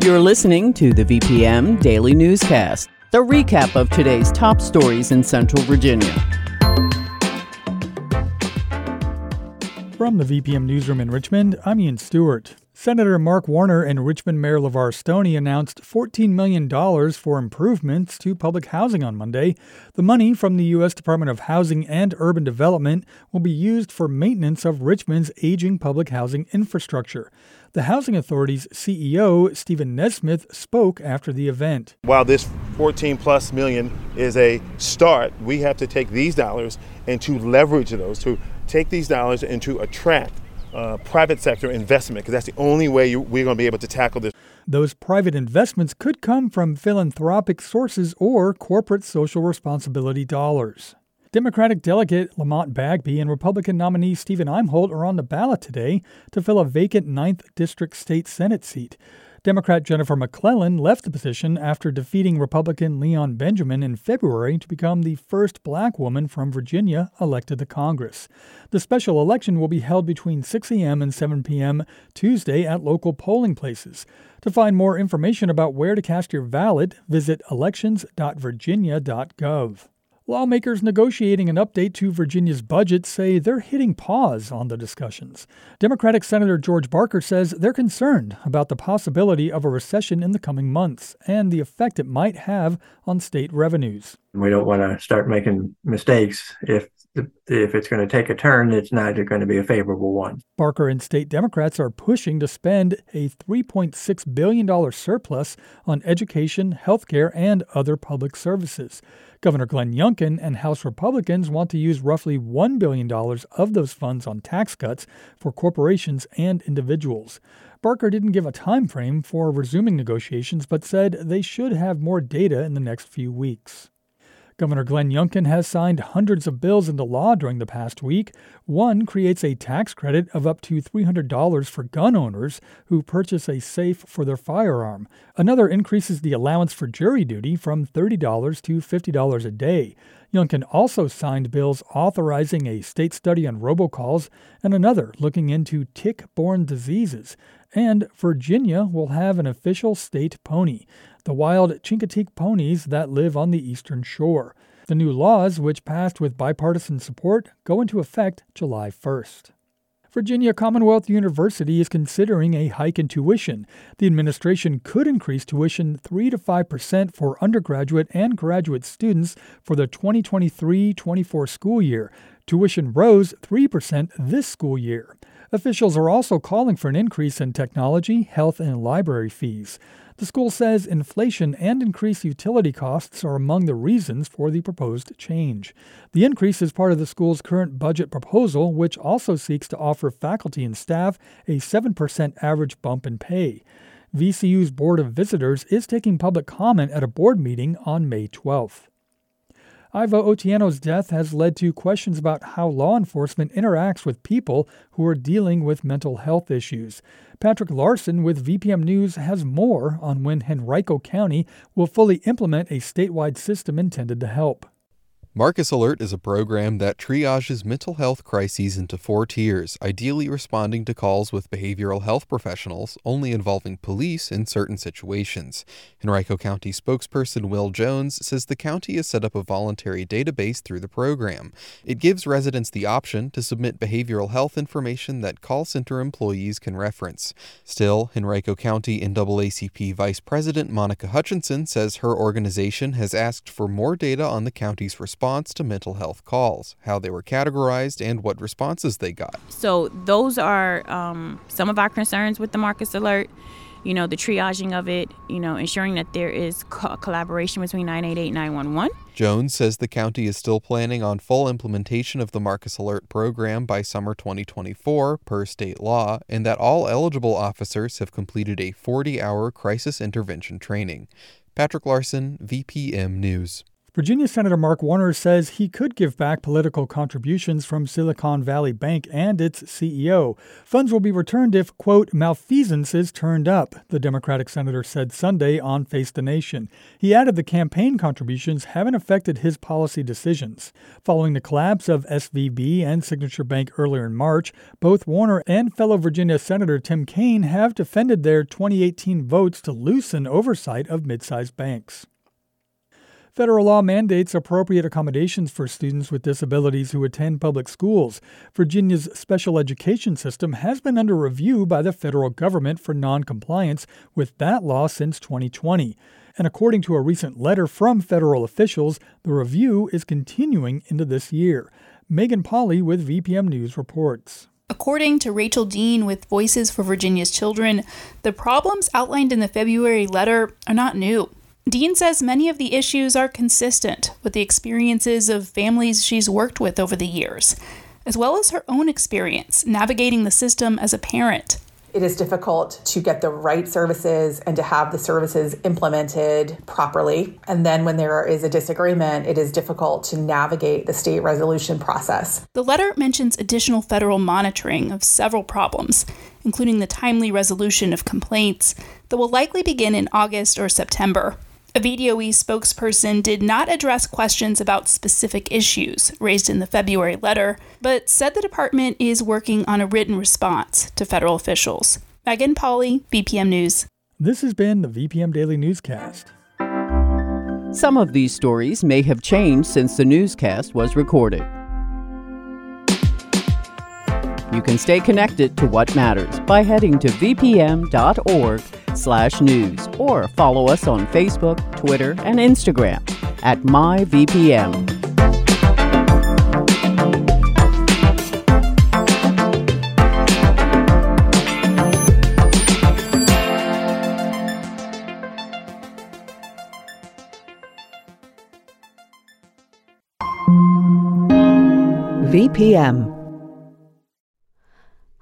You're listening to the VPM Daily Newscast, the recap of today's top stories in Central Virginia. From the VPM Newsroom in Richmond, I'm Ian Stewart. Senator Mark Warner and Richmond Mayor LeVar Stoney announced $14 million for improvements to public housing on Monday. The money from the U.S. Department of Housing and Urban Development will be used for maintenance of Richmond's aging public housing infrastructure. The Housing Authority's CEO, Stephen Nesmith, spoke after the event. While this 14 plus million is a start, we have to take these dollars and to leverage those, to take these dollars and to attract uh, private sector investment because that's the only way you, we're going to be able to tackle this. Those private investments could come from philanthropic sources or corporate social responsibility dollars. Democratic delegate Lamont Bagby and Republican nominee Stephen Imholt are on the ballot today to fill a vacant 9th District State Senate seat. Democrat Jennifer McClellan left the position after defeating Republican Leon Benjamin in February to become the first black woman from Virginia elected to Congress. The special election will be held between 6 a.m. and 7 p.m. Tuesday at local polling places. To find more information about where to cast your ballot, visit elections.virginia.gov. Lawmakers negotiating an update to Virginia's budget say they're hitting pause on the discussions. Democratic Senator George Barker says they're concerned about the possibility of a recession in the coming months and the effect it might have on state revenues. We don't want to start making mistakes if if it's going to take a turn, it's not going to be a favorable one. Barker and state Democrats are pushing to spend a $3.6 billion surplus on education, health care, and other public services. Governor Glenn Youngkin and House Republicans want to use roughly $1 billion of those funds on tax cuts for corporations and individuals. Barker didn't give a time frame for resuming negotiations, but said they should have more data in the next few weeks. Governor Glenn Youngkin has signed hundreds of bills into law during the past week. One creates a tax credit of up to $300 for gun owners who purchase a safe for their firearm. Another increases the allowance for jury duty from $30 to $50 a day. Youngkin also signed bills authorizing a state study on robocalls and another looking into tick borne diseases. And Virginia will have an official state pony the wild Chincoteague ponies that live on the eastern shore. The new laws, which passed with bipartisan support, go into effect July 1st. Virginia Commonwealth University is considering a hike in tuition. The administration could increase tuition 3 to 5% for undergraduate and graduate students for the 2023 24 school year. Tuition rose 3% this school year. Officials are also calling for an increase in technology, health, and library fees. The school says inflation and increased utility costs are among the reasons for the proposed change. The increase is part of the school's current budget proposal, which also seeks to offer faculty and staff a 7% average bump in pay. VCU's Board of Visitors is taking public comment at a board meeting on May 12th. Irvo Otieno's death has led to questions about how law enforcement interacts with people who are dealing with mental health issues. Patrick Larson with VPM News has more on when Henrico County will fully implement a statewide system intended to help. Marcus Alert is a program that triages mental health crises into four tiers, ideally responding to calls with behavioral health professionals, only involving police in certain situations. Henrico County spokesperson Will Jones says the county has set up a voluntary database through the program. It gives residents the option to submit behavioral health information that call center employees can reference. Still, Henrico County NAACP Vice President Monica Hutchinson says her organization has asked for more data on the county's response response to mental health calls, how they were categorized, and what responses they got. So, those are um, some of our concerns with the Marcus Alert. You know, the triaging of it, you know, ensuring that there is co- collaboration between 988 and 911. Jones says the county is still planning on full implementation of the Marcus Alert program by summer 2024 per state law, and that all eligible officers have completed a 40 hour crisis intervention training. Patrick Larson, VPM News. Virginia Senator Mark Warner says he could give back political contributions from Silicon Valley Bank and its CEO. Funds will be returned if, quote, malfeasance is turned up, the Democratic senator said Sunday on Face the Nation. He added the campaign contributions haven't affected his policy decisions. Following the collapse of SVB and Signature Bank earlier in March, both Warner and fellow Virginia Senator Tim Kaine have defended their 2018 votes to loosen oversight of mid sized banks. Federal law mandates appropriate accommodations for students with disabilities who attend public schools. Virginia's special education system has been under review by the federal government for noncompliance with that law since 2020. And according to a recent letter from federal officials, the review is continuing into this year. Megan Pauly with VPM News reports. According to Rachel Dean with Voices for Virginia's Children, the problems outlined in the February letter are not new. Dean says many of the issues are consistent with the experiences of families she's worked with over the years, as well as her own experience navigating the system as a parent. It is difficult to get the right services and to have the services implemented properly. And then when there is a disagreement, it is difficult to navigate the state resolution process. The letter mentions additional federal monitoring of several problems, including the timely resolution of complaints that will likely begin in August or September. A VDOE spokesperson did not address questions about specific issues raised in the February letter, but said the department is working on a written response to federal officials. Megan Pauly, VPM News. This has been the VPM Daily Newscast. Some of these stories may have changed since the newscast was recorded. You can stay connected to what matters by heading to vpm.org slash news or follow us on Facebook, Twitter, and Instagram at myvpm. VPM